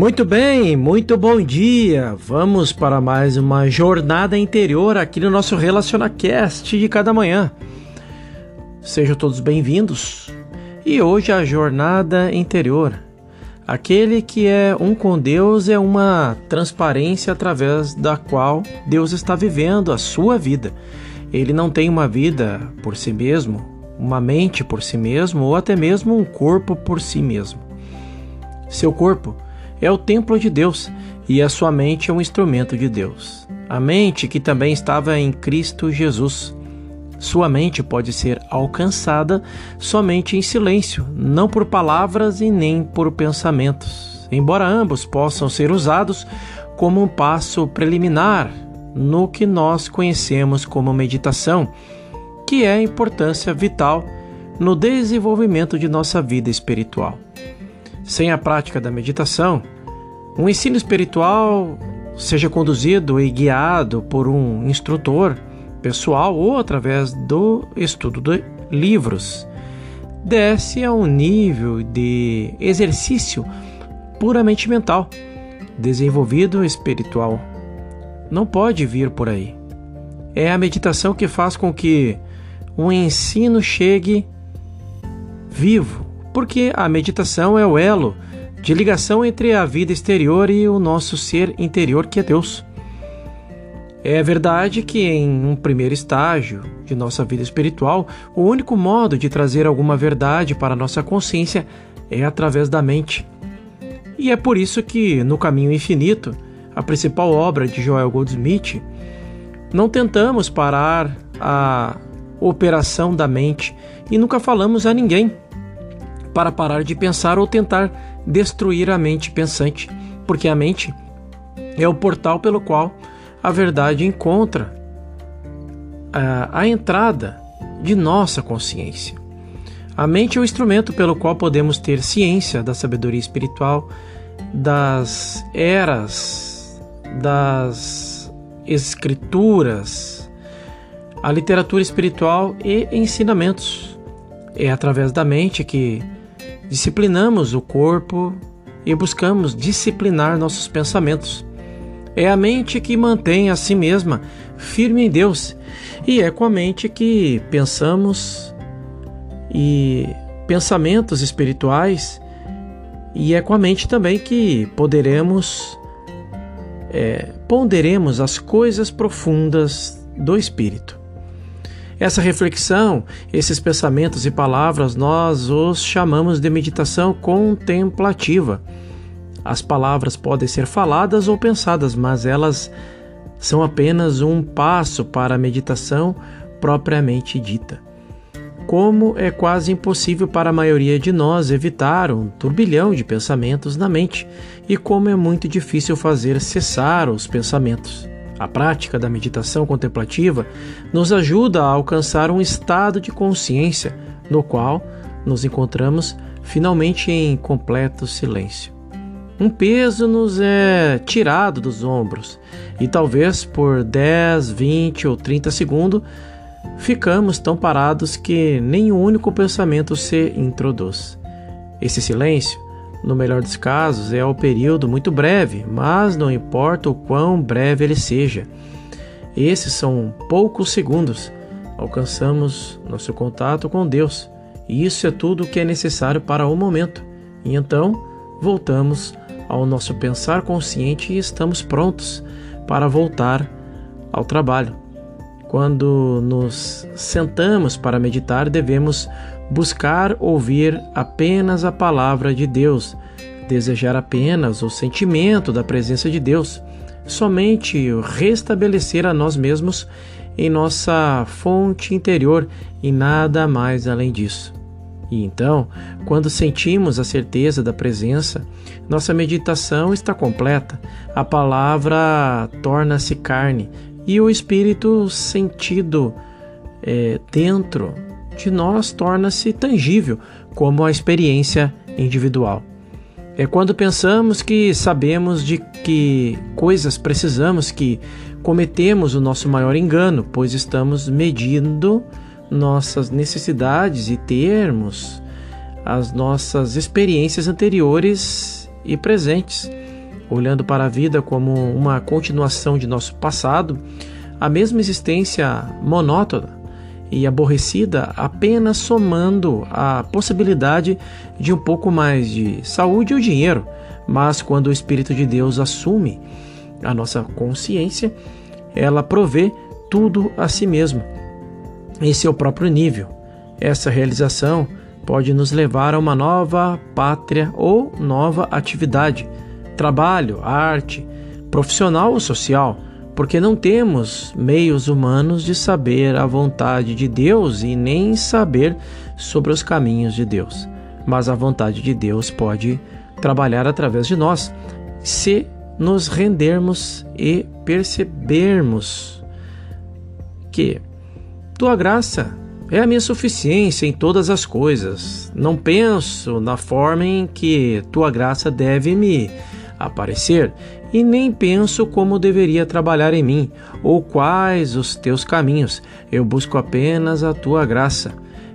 Muito bem, muito bom dia. Vamos para mais uma jornada interior aqui no nosso RelacionaCast de cada manhã. Sejam todos bem-vindos. E hoje a jornada interior. Aquele que é um com Deus é uma transparência através da qual Deus está vivendo a sua vida. Ele não tem uma vida por si mesmo, uma mente por si mesmo ou até mesmo um corpo por si mesmo. Seu corpo é o templo de Deus e a sua mente é um instrumento de Deus. A mente que também estava em Cristo Jesus. Sua mente pode ser alcançada somente em silêncio, não por palavras e nem por pensamentos, embora ambos possam ser usados como um passo preliminar no que nós conhecemos como meditação, que é a importância vital no desenvolvimento de nossa vida espiritual. Sem a prática da meditação, um ensino espiritual seja conduzido e guiado por um instrutor pessoal ou através do estudo de livros, desce a um nível de exercício puramente mental, desenvolvido espiritual. Não pode vir por aí. É a meditação que faz com que o ensino chegue vivo porque a meditação é o elo de ligação entre a vida exterior e o nosso ser interior, que é Deus. É verdade que, em um primeiro estágio de nossa vida espiritual, o único modo de trazer alguma verdade para nossa consciência é através da mente. E é por isso que, no Caminho Infinito, a principal obra de Joel Goldsmith, não tentamos parar a operação da mente e nunca falamos a ninguém para parar de pensar ou tentar destruir a mente pensante, porque a mente é o portal pelo qual a verdade encontra a, a entrada de nossa consciência. A mente é o instrumento pelo qual podemos ter ciência da sabedoria espiritual, das eras, das escrituras, a literatura espiritual e ensinamentos. É através da mente que disciplinamos o corpo e buscamos disciplinar nossos pensamentos. É a mente que mantém a si mesma firme em Deus e é com a mente que pensamos e pensamentos espirituais e é com a mente também que poderemos é, ponderemos as coisas profundas do espírito. Essa reflexão, esses pensamentos e palavras, nós os chamamos de meditação contemplativa. As palavras podem ser faladas ou pensadas, mas elas são apenas um passo para a meditação propriamente dita. Como é quase impossível para a maioria de nós evitar um turbilhão de pensamentos na mente, e como é muito difícil fazer cessar os pensamentos. A prática da meditação contemplativa nos ajuda a alcançar um estado de consciência no qual nos encontramos finalmente em completo silêncio. Um peso nos é tirado dos ombros e talvez por 10, 20 ou 30 segundos ficamos tão parados que nenhum único pensamento se introduz. Esse silêncio no melhor dos casos, é o período muito breve, mas não importa o quão breve ele seja. Esses são poucos segundos. Alcançamos nosso contato com Deus, e isso é tudo o que é necessário para o momento. E então, voltamos ao nosso pensar consciente e estamos prontos para voltar ao trabalho. Quando nos sentamos para meditar, devemos buscar ouvir apenas a palavra de Deus, desejar apenas o sentimento da presença de Deus, somente restabelecer a nós mesmos em nossa fonte interior e nada mais além disso. E então, quando sentimos a certeza da presença, nossa meditação está completa, a palavra torna-se carne e o espírito sentido é, dentro de nós torna-se tangível, como a experiência individual. É quando pensamos que sabemos de que coisas precisamos que cometemos o nosso maior engano, pois estamos medindo nossas necessidades e termos as nossas experiências anteriores e presentes. olhando para a vida como uma continuação de nosso passado, a mesma existência monótona e aborrecida apenas somando a possibilidade de um pouco mais de saúde ou dinheiro, mas quando o Espírito de Deus assume a nossa consciência, ela provê tudo a si mesma, em seu próprio nível. Essa realização pode nos levar a uma nova pátria ou nova atividade, trabalho, arte, profissional ou social porque não temos meios humanos de saber a vontade de Deus e nem saber sobre os caminhos de Deus. Mas a vontade de Deus pode trabalhar através de nós se nos rendermos e percebermos que tua graça é a minha suficiência em todas as coisas. Não penso na forma em que tua graça deve me aparecer e nem penso como deveria trabalhar em mim, ou quais os teus caminhos. Eu busco apenas a tua graça.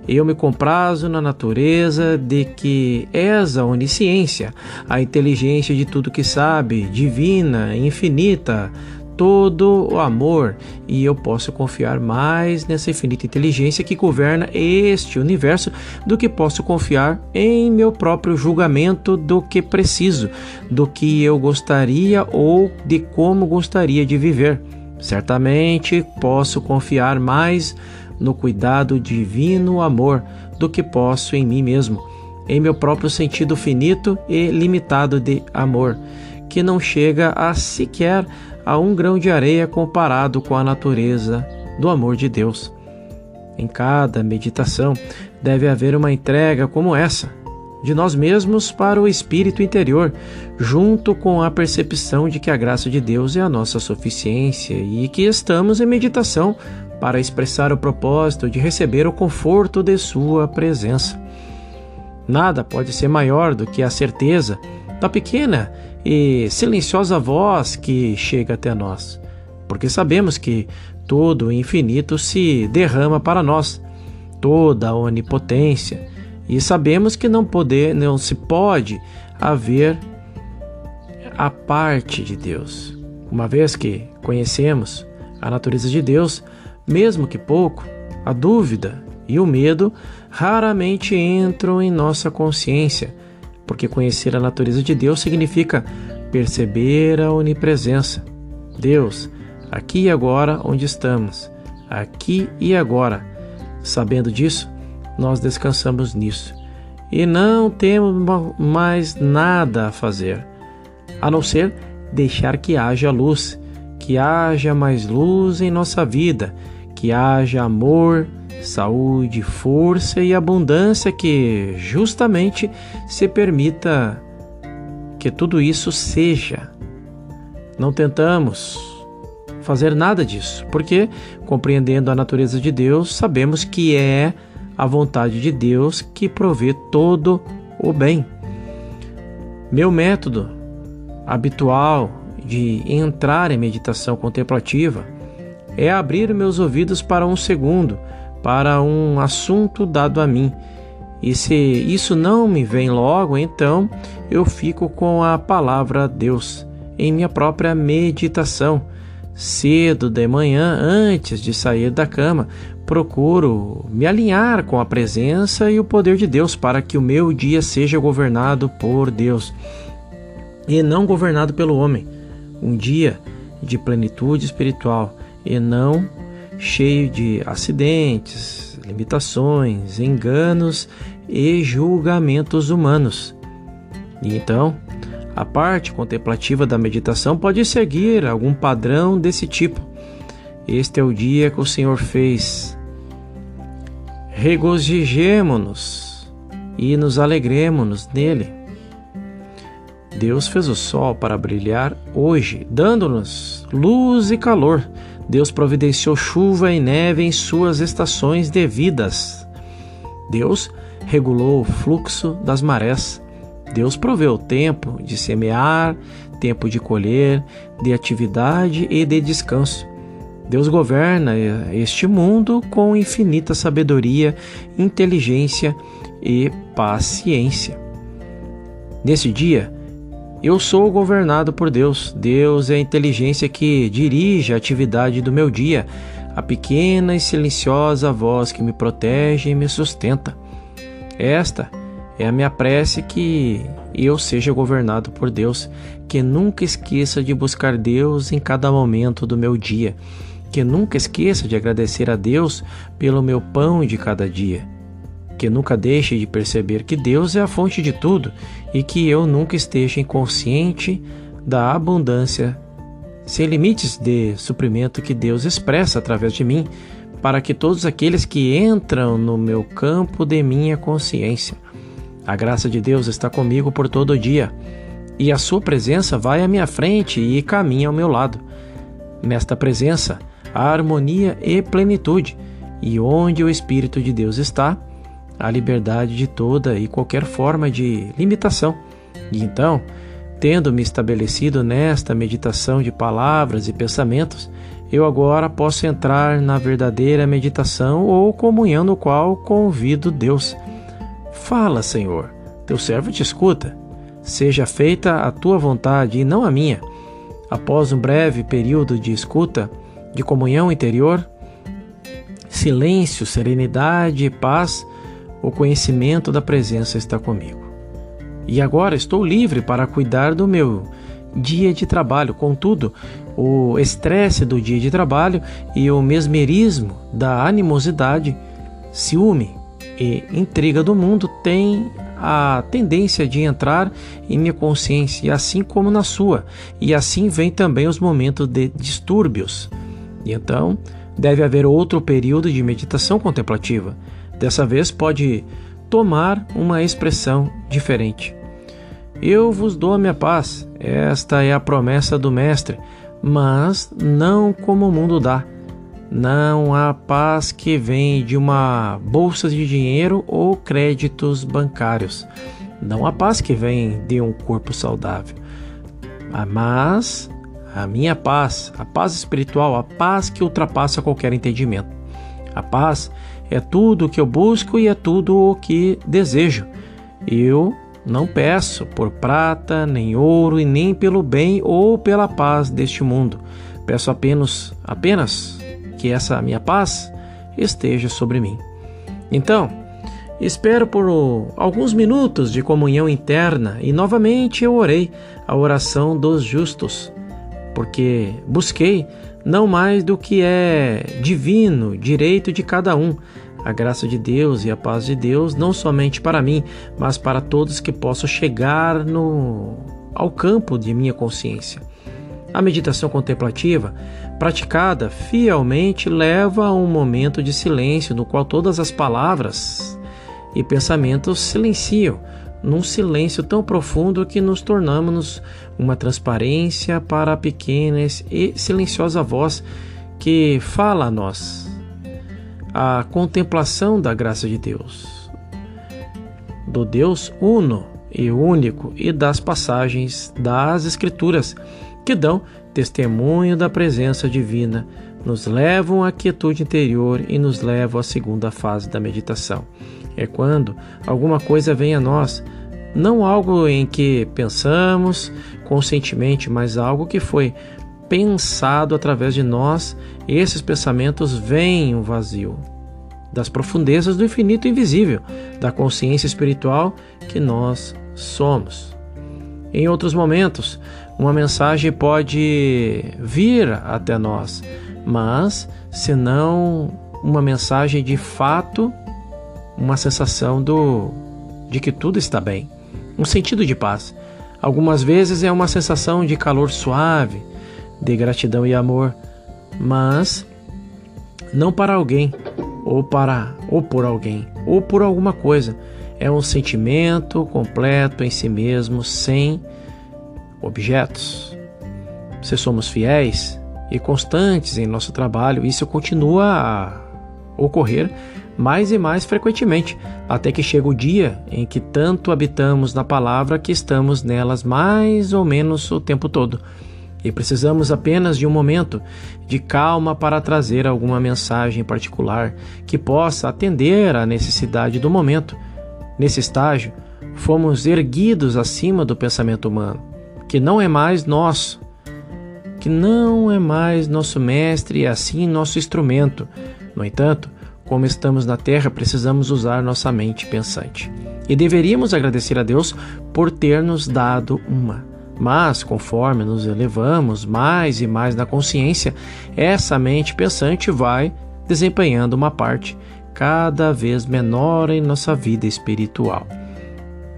Eu me comprazo na natureza de que és a onisciência, a inteligência de tudo que sabe, divina, infinita, todo o amor e eu posso confiar mais nessa infinita inteligência que governa este universo do que posso confiar em meu próprio julgamento do que preciso, do que eu gostaria ou de como gostaria de viver. Certamente posso confiar mais no cuidado divino amor do que posso em mim mesmo, em meu próprio sentido finito e limitado de amor, que não chega a sequer a um grão de areia comparado com a natureza do amor de Deus. Em cada meditação deve haver uma entrega como essa, de nós mesmos para o espírito interior, junto com a percepção de que a graça de Deus é a nossa suficiência e que estamos em meditação para expressar o propósito de receber o conforto de Sua presença. Nada pode ser maior do que a certeza da pequena e silenciosa voz que chega até nós, porque sabemos que todo o infinito se derrama para nós, toda a onipotência, e sabemos que não poder, não se pode haver a parte de Deus. Uma vez que conhecemos a natureza de Deus, mesmo que pouco, a dúvida e o medo raramente entram em nossa consciência porque conhecer a natureza de Deus significa perceber a onipresença. Deus, aqui e agora onde estamos, aqui e agora. Sabendo disso, nós descansamos nisso e não temos mais nada a fazer, a não ser deixar que haja luz, que haja mais luz em nossa vida, que haja amor, saúde, força e abundância que justamente se permita que tudo isso seja. Não tentamos fazer nada disso, porque compreendendo a natureza de Deus, sabemos que é a vontade de Deus que provê todo o bem. Meu método habitual de entrar em meditação contemplativa é abrir meus ouvidos para um segundo para um assunto dado a mim. E se isso não me vem logo, então eu fico com a palavra Deus em minha própria meditação. Cedo de manhã, antes de sair da cama, procuro me alinhar com a presença e o poder de Deus para que o meu dia seja governado por Deus e não governado pelo homem. Um dia de plenitude espiritual e não cheio de acidentes, limitações, enganos e julgamentos humanos. E então, a parte contemplativa da meditação pode seguir algum padrão desse tipo. Este é o dia que o Senhor fez. Regozijemo-nos e nos alegremos nele. Deus fez o sol para brilhar hoje, dando-nos luz e calor Deus providenciou chuva e neve em suas estações devidas. Deus regulou o fluxo das marés. Deus proveu tempo de semear, tempo de colher, de atividade e de descanso. Deus governa este mundo com infinita sabedoria, inteligência e paciência. Nesse dia, Eu sou governado por Deus. Deus é a inteligência que dirige a atividade do meu dia, a pequena e silenciosa voz que me protege e me sustenta. Esta é a minha prece que eu seja governado por Deus, que nunca esqueça de buscar Deus em cada momento do meu dia, que nunca esqueça de agradecer a Deus pelo meu pão de cada dia que nunca deixe de perceber que Deus é a fonte de tudo e que eu nunca esteja inconsciente da abundância sem limites de suprimento que Deus expressa através de mim, para que todos aqueles que entram no meu campo de minha consciência. A graça de Deus está comigo por todo o dia, e a sua presença vai à minha frente e caminha ao meu lado. Nesta presença, há harmonia e plenitude, e onde o Espírito de Deus está, a liberdade de toda e qualquer forma de limitação. E então, tendo-me estabelecido nesta meditação de palavras e pensamentos, eu agora posso entrar na verdadeira meditação ou comunhão no qual convido Deus. Fala, Senhor, teu servo te escuta. Seja feita a tua vontade e não a minha. Após um breve período de escuta, de comunhão interior, silêncio, serenidade e paz o conhecimento da presença está comigo. E agora estou livre para cuidar do meu dia de trabalho. Contudo, o estresse do dia de trabalho e o mesmerismo da animosidade, ciúme e intriga do mundo têm a tendência de entrar em minha consciência, assim como na sua, e assim vem também os momentos de distúrbios. E então deve haver outro período de meditação contemplativa Dessa vez pode tomar uma expressão diferente. Eu vos dou a minha paz, esta é a promessa do Mestre, mas não como o mundo dá. Não há paz que vem de uma bolsa de dinheiro ou créditos bancários. Não há paz que vem de um corpo saudável. Mas a minha paz, a paz espiritual, a paz que ultrapassa qualquer entendimento. A paz é tudo o que eu busco e é tudo o que desejo. Eu não peço por prata, nem ouro, e nem pelo bem ou pela paz deste mundo. Peço apenas, apenas que essa minha paz esteja sobre mim. Então, espero por alguns minutos de comunhão interna e novamente eu orei a oração dos justos, porque busquei não mais do que é divino, direito de cada um. A graça de Deus e a paz de Deus, não somente para mim, mas para todos que possam chegar no, ao campo de minha consciência. A meditação contemplativa, praticada fielmente, leva a um momento de silêncio no qual todas as palavras e pensamentos silenciam, num silêncio tão profundo que nos tornamos uma transparência para a pequena e silenciosa voz que fala a nós. A contemplação da graça de Deus, do Deus uno e único e das passagens das Escrituras que dão testemunho da presença divina, nos levam à quietude interior e nos levam à segunda fase da meditação. É quando alguma coisa vem a nós, não algo em que pensamos conscientemente, mas algo que foi pensado através de nós, esses pensamentos vêm o vazio das profundezas do infinito invisível, da consciência espiritual que nós somos. Em outros momentos, uma mensagem pode vir até nós, mas se não uma mensagem de fato, uma sensação do de que tudo está bem um sentido de paz. Algumas vezes é uma sensação de calor suave, de gratidão e amor, mas não para alguém, ou para ou por alguém, ou por alguma coisa. É um sentimento completo em si mesmo, sem objetos. Se somos fiéis e constantes em nosso trabalho, isso continua a ocorrer mais e mais frequentemente, até que chega o dia em que tanto habitamos na palavra que estamos nelas mais ou menos o tempo todo. E precisamos apenas de um momento de calma para trazer alguma mensagem particular que possa atender à necessidade do momento. Nesse estágio, fomos erguidos acima do pensamento humano. que não é mais nosso, que não é mais nosso mestre e assim nosso instrumento. No entanto, como estamos na terra, precisamos usar nossa mente pensante. E deveríamos agradecer a Deus por ter nos dado uma. Mas, conforme nos elevamos mais e mais na consciência, essa mente pensante vai desempenhando uma parte cada vez menor em nossa vida espiritual.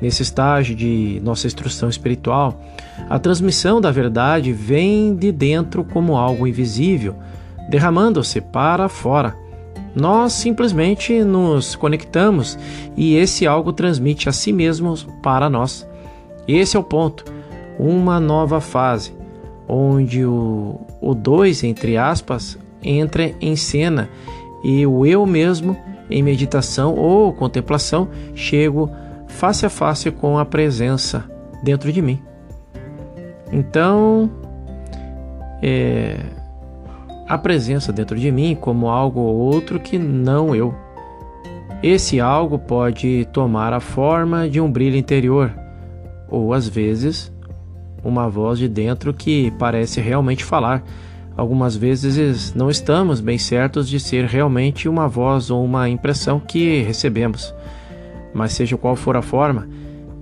Nesse estágio de nossa instrução espiritual, a transmissão da verdade vem de dentro como algo invisível, derramando-se para fora nós simplesmente nos conectamos e esse algo transmite a si mesmo para nós. Esse é o ponto. Uma nova fase, onde o, dois, entre aspas, entra em cena e o eu mesmo, em meditação ou contemplação, chego face a face com a presença dentro de mim. Então, é, a presença dentro de mim como algo ou outro que não eu. Esse algo pode tomar a forma de um brilho interior, ou às vezes uma voz de dentro que parece realmente falar. Algumas vezes não estamos bem certos de ser realmente uma voz ou uma impressão que recebemos. Mas seja qual for a forma,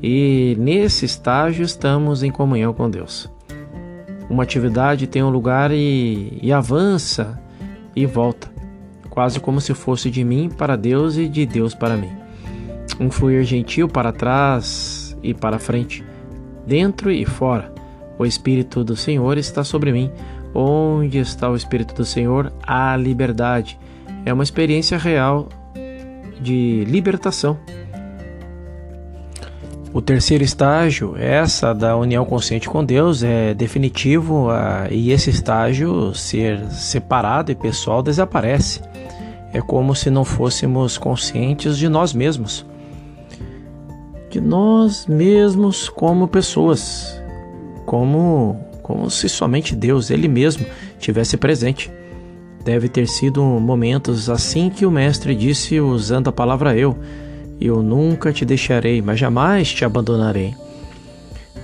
e nesse estágio estamos em comunhão com Deus. Uma atividade tem um lugar e, e avança e volta, quase como se fosse de mim para Deus e de Deus para mim. Um fluir gentil para trás e para frente, dentro e fora. O Espírito do Senhor está sobre mim. Onde está o Espírito do Senhor? A liberdade. É uma experiência real de libertação. O terceiro estágio, essa da união consciente com Deus, é definitivo uh, e esse estágio, ser separado e pessoal, desaparece. É como se não fôssemos conscientes de nós mesmos. De nós mesmos como pessoas. Como, como se somente Deus, Ele mesmo, tivesse presente. Deve ter sido momentos assim que o Mestre disse usando a palavra eu eu nunca te deixarei, mas jamais te abandonarei.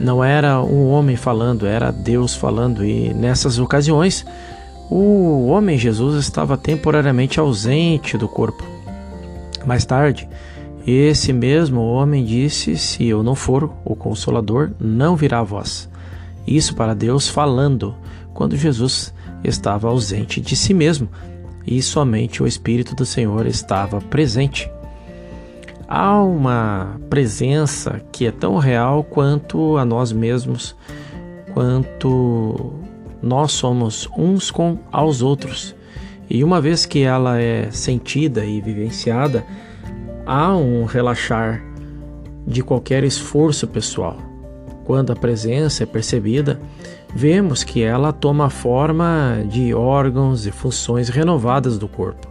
Não era um homem falando, era Deus falando, e nessas ocasiões o homem Jesus estava temporariamente ausente do corpo. Mais tarde, esse mesmo homem disse: Se eu não for o consolador, não virá a vós. Isso para Deus falando, quando Jesus estava ausente de si mesmo e somente o Espírito do Senhor estava presente há uma presença que é tão real quanto a nós mesmos, quanto nós somos uns com aos outros. E uma vez que ela é sentida e vivenciada, há um relaxar de qualquer esforço pessoal. Quando a presença é percebida, vemos que ela toma a forma de órgãos e funções renovadas do corpo,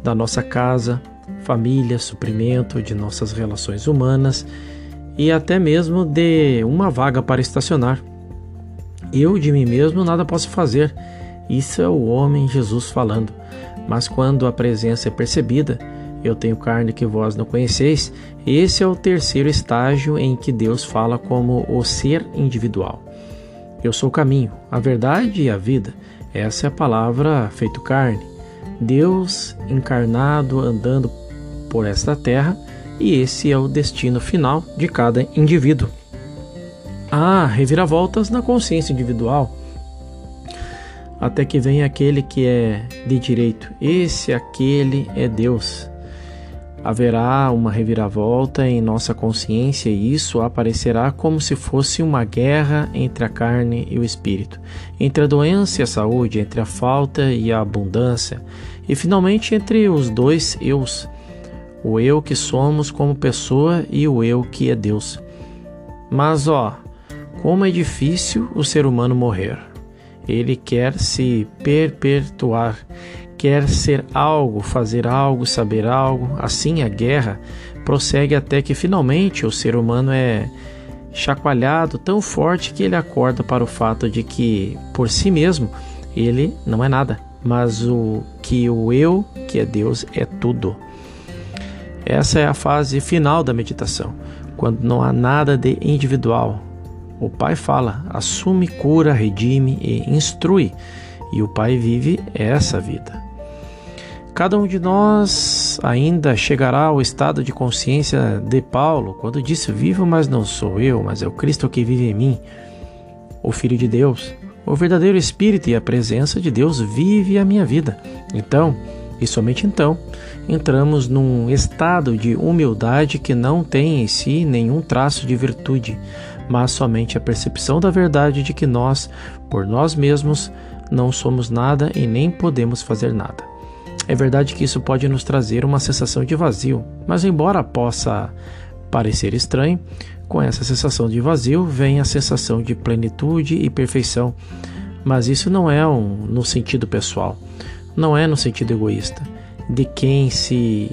da nossa casa, família, suprimento de nossas relações humanas e até mesmo de uma vaga para estacionar. Eu de mim mesmo nada posso fazer. Isso é o homem Jesus falando. Mas quando a presença é percebida, eu tenho carne que vós não conheceis, esse é o terceiro estágio em que Deus fala como o ser individual. Eu sou o caminho, a verdade e a vida. Essa é a palavra feito carne. Deus encarnado andando por esta terra, e esse é o destino final de cada indivíduo. Há reviravoltas na consciência individual, até que vem aquele que é de direito. Esse, aquele é Deus. Haverá uma reviravolta em nossa consciência e isso aparecerá como se fosse uma guerra entre a carne e o espírito, entre a doença e a saúde, entre a falta e a abundância, e finalmente entre os dois eus o eu que somos como pessoa e o eu que é Deus. Mas ó, como é difícil o ser humano morrer. Ele quer se perpetuar, quer ser algo, fazer algo, saber algo. Assim a guerra prossegue até que finalmente o ser humano é chacoalhado tão forte que ele acorda para o fato de que por si mesmo ele não é nada, mas o que o eu, que é Deus, é tudo. Essa é a fase final da meditação, quando não há nada de individual, O Pai fala, assume, cura, redime e instrui, e o Pai vive essa vida. Cada um de nós ainda chegará ao estado de consciência de Paulo, quando disse: Vivo, mas não sou eu, mas é o Cristo que vive em mim, o Filho de Deus. O verdadeiro Espírito e a presença de Deus vive a minha vida. Então, e somente então, entramos num estado de humildade que não tem em si nenhum traço de virtude, mas somente a percepção da verdade de que nós, por nós mesmos, não somos nada e nem podemos fazer nada. É verdade que isso pode nos trazer uma sensação de vazio, mas embora possa parecer estranho, com essa sensação de vazio vem a sensação de plenitude e perfeição. Mas isso não é um, no sentido pessoal, não é no sentido egoísta, de quem se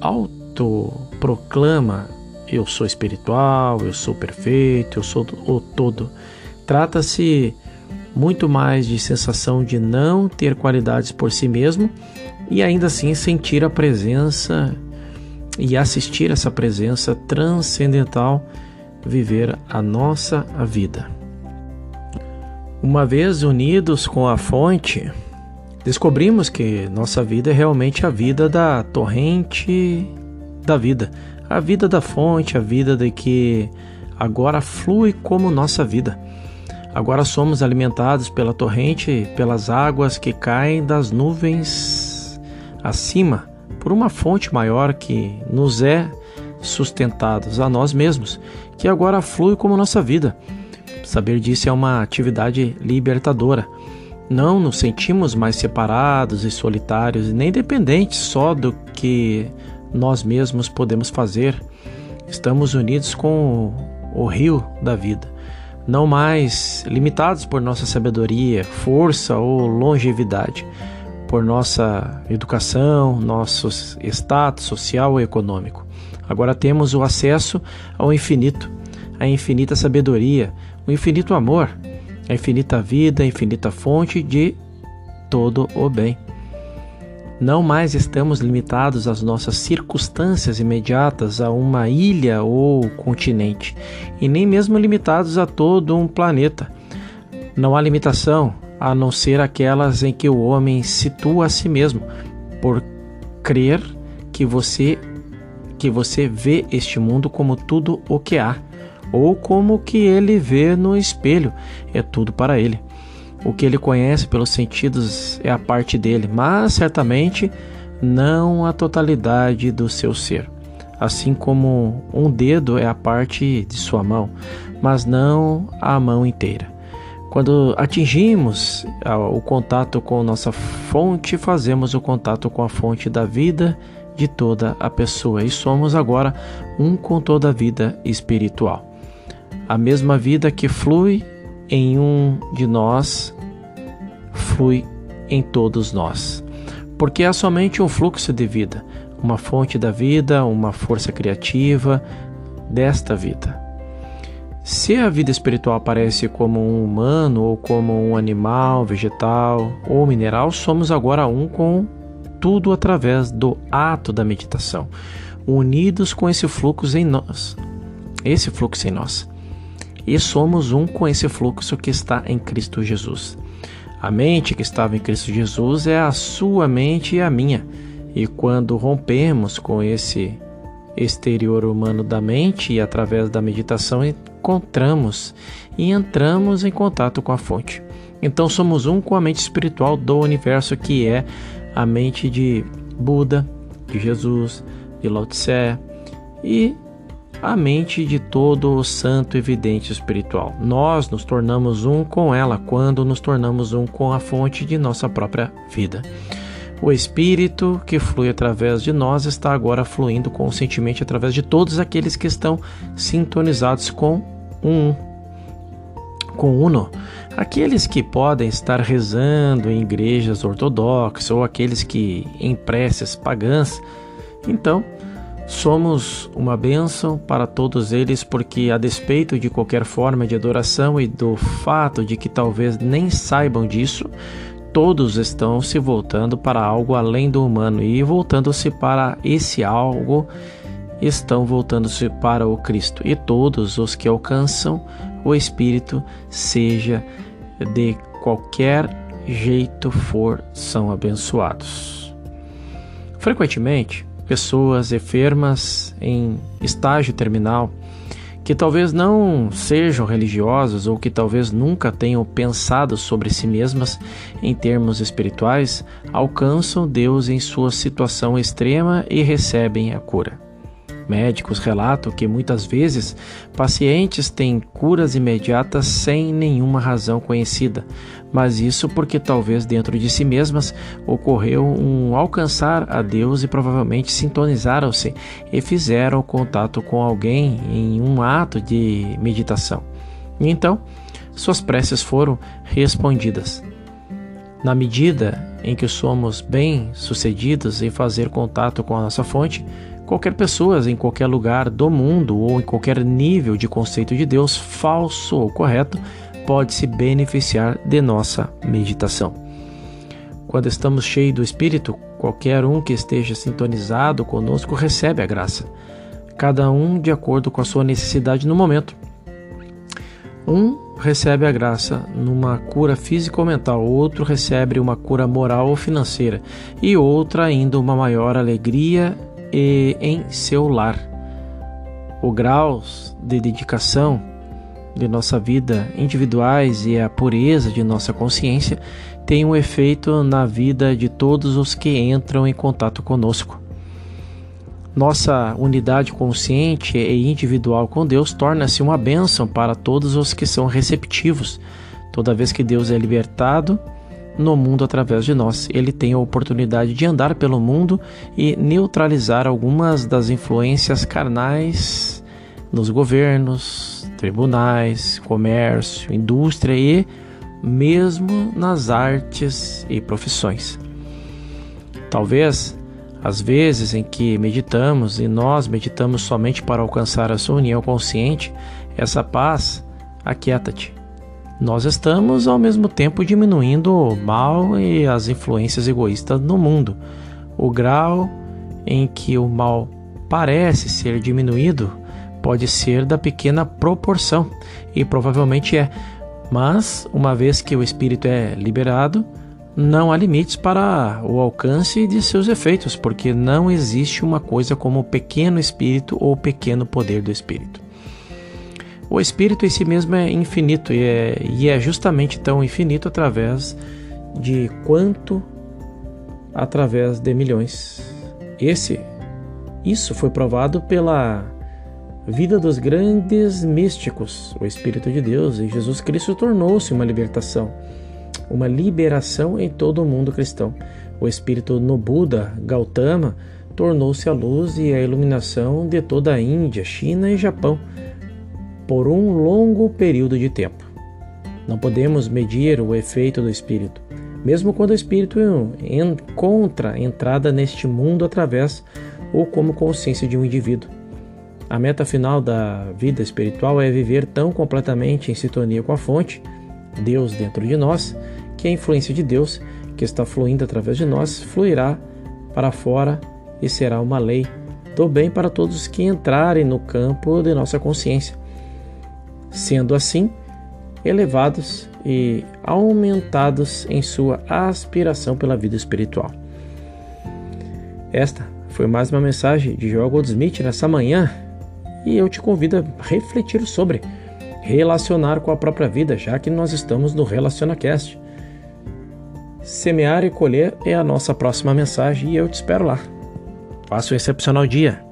autoproclama eu sou espiritual, eu sou perfeito, eu sou o todo. Trata-se muito mais de sensação de não ter qualidades por si mesmo e ainda assim sentir a presença e assistir essa presença transcendental viver a nossa vida. Uma vez unidos com a fonte, descobrimos que nossa vida é realmente a vida da torrente da vida, a vida da fonte, a vida de que agora flui como nossa vida. Agora somos alimentados pela torrente, pelas águas que caem das nuvens acima, por uma fonte maior que nos é sustentados a nós mesmos, que agora flui como nossa vida. Saber disso é uma atividade libertadora. Não nos sentimos mais separados e solitários, nem dependentes só do que nós mesmos podemos fazer. Estamos unidos com o rio da vida não mais limitados por nossa sabedoria, força ou longevidade, por nossa educação, nosso status social e econômico. Agora temos o acesso ao infinito, à infinita sabedoria, o infinito amor, a infinita vida, a infinita fonte de todo o bem. Não mais estamos limitados às nossas circunstâncias imediatas, a uma ilha ou continente, e nem mesmo limitados a todo um planeta. Não há limitação a não ser aquelas em que o homem situa a si mesmo, por crer que você que você vê este mundo como tudo o que há, ou como que ele vê no espelho, é tudo para ele. O que ele conhece pelos sentidos é a parte dele, mas certamente não a totalidade do seu ser. Assim como um dedo é a parte de sua mão, mas não a mão inteira. Quando atingimos o contato com nossa fonte, fazemos o contato com a fonte da vida de toda a pessoa e somos agora um com toda a vida espiritual. A mesma vida que flui em um de nós flui em todos nós. Porque há somente um fluxo de vida, uma fonte da vida, uma força criativa desta vida. Se a vida espiritual aparece como um humano ou como um animal, vegetal ou mineral, somos agora um com tudo através do ato da meditação, unidos com esse fluxo em nós. Esse fluxo em nós. E somos um com esse fluxo que está em Cristo Jesus. A mente que estava em Cristo Jesus é a sua mente e a minha. E quando rompemos com esse exterior humano da mente e através da meditação encontramos e entramos em contato com a fonte. Então somos um com a mente espiritual do universo que é a mente de Buda, de Jesus, de Lao Tse e a mente de todo o santo evidente espiritual. Nós nos tornamos um com ela quando nos tornamos um com a fonte de nossa própria vida. O Espírito que flui através de nós está agora fluindo conscientemente através de todos aqueles que estão sintonizados com um, com uno. Aqueles que podem estar rezando em igrejas ortodoxas ou aqueles que em preces pagãs. Então, Somos uma bênção para todos eles, porque, a despeito de qualquer forma de adoração e do fato de que talvez nem saibam disso, todos estão se voltando para algo além do humano e voltando-se para esse algo estão voltando-se para o Cristo, e todos os que alcançam o Espírito, seja de qualquer jeito for, são abençoados. Frequentemente, pessoas enfermas em estágio terminal que talvez não sejam religiosas ou que talvez nunca tenham pensado sobre si mesmas em termos espirituais, alcançam Deus em sua situação extrema e recebem a cura. Médicos relatam que muitas vezes pacientes têm curas imediatas sem nenhuma razão conhecida, mas isso porque talvez dentro de si mesmas ocorreu um alcançar a Deus e provavelmente sintonizaram-se e fizeram contato com alguém em um ato de meditação. Então, suas preces foram respondidas. Na medida em que somos bem-sucedidos em fazer contato com a nossa fonte, Qualquer pessoa em qualquer lugar do mundo ou em qualquer nível de conceito de Deus, falso ou correto, pode se beneficiar de nossa meditação. Quando estamos cheios do Espírito, qualquer um que esteja sintonizado conosco recebe a graça, cada um de acordo com a sua necessidade no momento. Um recebe a graça numa cura física ou mental, outro recebe uma cura moral ou financeira, e outra ainda uma maior alegria e em seu lar. O grau de dedicação de nossa vida individuais e a pureza de nossa consciência tem um efeito na vida de todos os que entram em contato conosco. Nossa unidade consciente e individual com Deus torna-se uma bênção para todos os que são receptivos. Toda vez que Deus é libertado, no mundo através de nós. Ele tem a oportunidade de andar pelo mundo e neutralizar algumas das influências carnais nos governos, tribunais, comércio, indústria e mesmo nas artes e profissões. Talvez as vezes em que meditamos e nós meditamos somente para alcançar a sua união consciente, essa paz aquieta-te nós estamos ao mesmo tempo diminuindo o mal e as influências egoístas no mundo. O grau em que o mal parece ser diminuído pode ser da pequena proporção e provavelmente é, mas uma vez que o espírito é liberado, não há limites para o alcance de seus efeitos, porque não existe uma coisa como pequeno espírito ou pequeno poder do espírito. O espírito em si mesmo é infinito e é, e é justamente tão infinito através de quanto através de milhões. Esse, isso foi provado pela vida dos grandes místicos. O Espírito de Deus e Jesus Cristo tornou-se uma libertação, uma liberação em todo o mundo cristão. O Espírito no Buda, Gautama, tornou-se a luz e a iluminação de toda a Índia, China e Japão por um longo período de tempo. Não podemos medir o efeito do espírito, mesmo quando o espírito encontra entrada neste mundo através ou como consciência de um indivíduo. A meta final da vida espiritual é viver tão completamente em sintonia com a fonte, Deus dentro de nós, que a influência de Deus, que está fluindo através de nós, fluirá para fora e será uma lei do bem para todos que entrarem no campo de nossa consciência sendo assim elevados e aumentados em sua aspiração pela vida espiritual. Esta foi mais uma mensagem de Joel Goldsmith nessa manhã e eu te convido a refletir sobre relacionar com a própria vida, já que nós estamos no RelacionaCast. Semear e colher é a nossa próxima mensagem e eu te espero lá. Faça um excepcional dia.